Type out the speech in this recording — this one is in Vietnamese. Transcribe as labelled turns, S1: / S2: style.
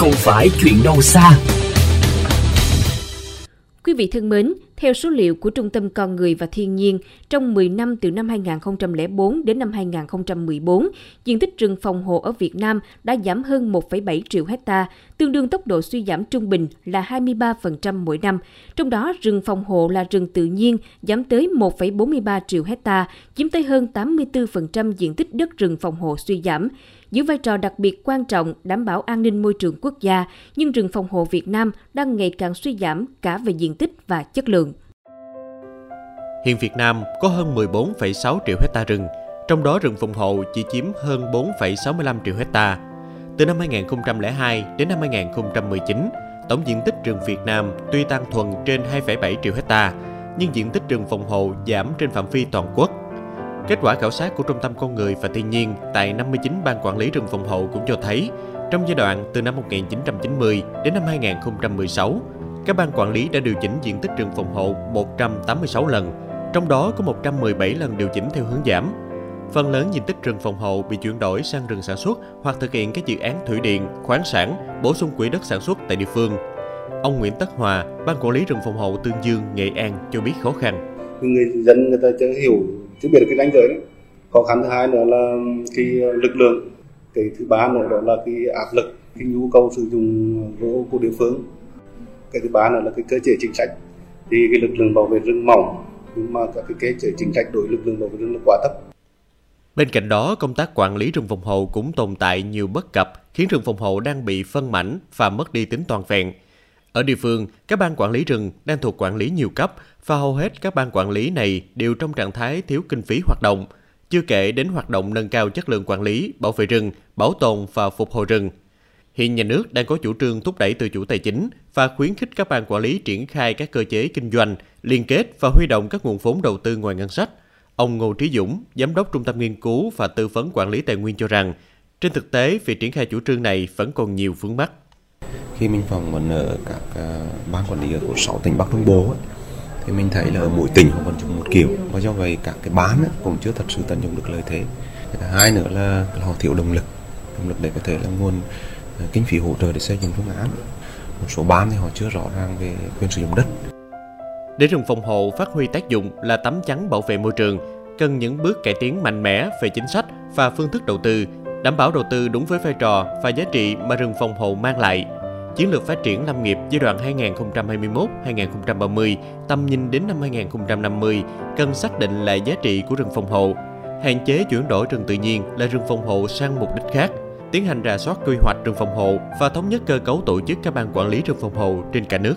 S1: không phải chuyện đâu xa.
S2: Quý vị thân mến, theo số liệu của Trung tâm Con Người và Thiên nhiên, trong 10 năm từ năm 2004 đến năm 2014, diện tích rừng phòng hộ ở Việt Nam đã giảm hơn 1,7 triệu hecta, tương đương tốc độ suy giảm trung bình là 23% mỗi năm. Trong đó, rừng phòng hộ là rừng tự nhiên giảm tới 1,43 triệu hecta, chiếm tới hơn 84% diện tích đất rừng phòng hộ suy giảm giữ vai trò đặc biệt quan trọng đảm bảo an ninh môi trường quốc gia, nhưng rừng phòng hộ Việt Nam đang ngày càng suy giảm cả về diện tích và chất lượng.
S3: Hiện Việt Nam có hơn 14,6 triệu hecta rừng, trong đó rừng phòng hộ chỉ chiếm hơn 4,65 triệu hecta. Từ năm 2002 đến năm 2019, tổng diện tích rừng Việt Nam tuy tăng thuần trên 2,7 triệu hecta, nhưng diện tích rừng phòng hộ giảm trên phạm vi toàn quốc Kết quả khảo sát của Trung tâm Con người và Thiên nhiên tại 59 ban quản lý rừng phòng hộ cũng cho thấy, trong giai đoạn từ năm 1990 đến năm 2016, các ban quản lý đã điều chỉnh diện tích rừng phòng hộ 186 lần, trong đó có 117 lần điều chỉnh theo hướng giảm. Phần lớn diện tích rừng phòng hộ bị chuyển đổi sang rừng sản xuất hoặc thực hiện các dự án thủy điện, khoáng sản, bổ sung quỹ đất sản xuất tại địa phương. Ông Nguyễn Tất Hòa, ban quản lý rừng phòng hộ Tương Dương, Nghệ An cho biết khó khăn.
S4: Người dân người ta chưa hiểu chưa biết được cái ranh giới đấy khó khăn thứ hai nữa là cái lực lượng cái thứ ba nữa đó là cái áp lực cái nhu cầu sử dụng gỗ của địa phương cái thứ ba nữa là cái cơ chế chính sách thì cái lực lượng bảo vệ rừng mỏng nhưng mà các cái kế chế chính sách đối lực lượng bảo vệ rừng là quá thấp
S3: Bên cạnh đó, công tác quản lý rừng phòng hộ cũng tồn tại nhiều bất cập, khiến rừng phòng hộ đang bị phân mảnh và mất đi tính toàn vẹn. Ở địa phương, các ban quản lý rừng đang thuộc quản lý nhiều cấp và hầu hết các ban quản lý này đều trong trạng thái thiếu kinh phí hoạt động, chưa kể đến hoạt động nâng cao chất lượng quản lý, bảo vệ rừng, bảo tồn và phục hồi rừng. Hiện nhà nước đang có chủ trương thúc đẩy tự chủ tài chính và khuyến khích các ban quản lý triển khai các cơ chế kinh doanh, liên kết và huy động các nguồn vốn đầu tư ngoài ngân sách. Ông Ngô Trí Dũng, Giám đốc Trung tâm Nghiên cứu và Tư vấn Quản lý Tài nguyên cho rằng, trên thực tế, việc triển khai chủ trương này vẫn còn nhiều vướng mắt.
S5: Khi mình phỏng vấn ở các ờ, ban quản lý của 6 tỉnh Bắc Trung Bộ ấy, thì mình thấy là ở mỗi tỉnh họ vẫn dùng một kiểu và do vậy các cái bán ấy, cũng chưa thật sự tận dụng được lợi thế thứ hai nữa là họ thiếu động lực động lực để có thể là nguồn Ờ, kinh phí hỗ trợ để xây dựng phương án. Một số ban thì họ chưa rõ ràng về quyền sử dụng đất.
S3: Để rừng phòng hộ phát huy tác dụng là tấm chắn bảo vệ môi trường cần những bước cải tiến mạnh mẽ về chính sách và phương thức đầu tư đảm bảo đầu tư đúng với vai trò và giá trị mà rừng phòng hộ mang lại. Chiến lược phát triển lâm nghiệp giai đoạn 2021-2030, tầm nhìn đến năm 2050 cần xác định lại giá trị của rừng phòng hộ, hạn chế chuyển đổi rừng tự nhiên là rừng phòng hộ sang mục đích khác, tiến hành rà soát quy hoạch rừng phòng hộ và thống nhất cơ cấu tổ chức các ban quản lý rừng phòng hộ trên cả nước.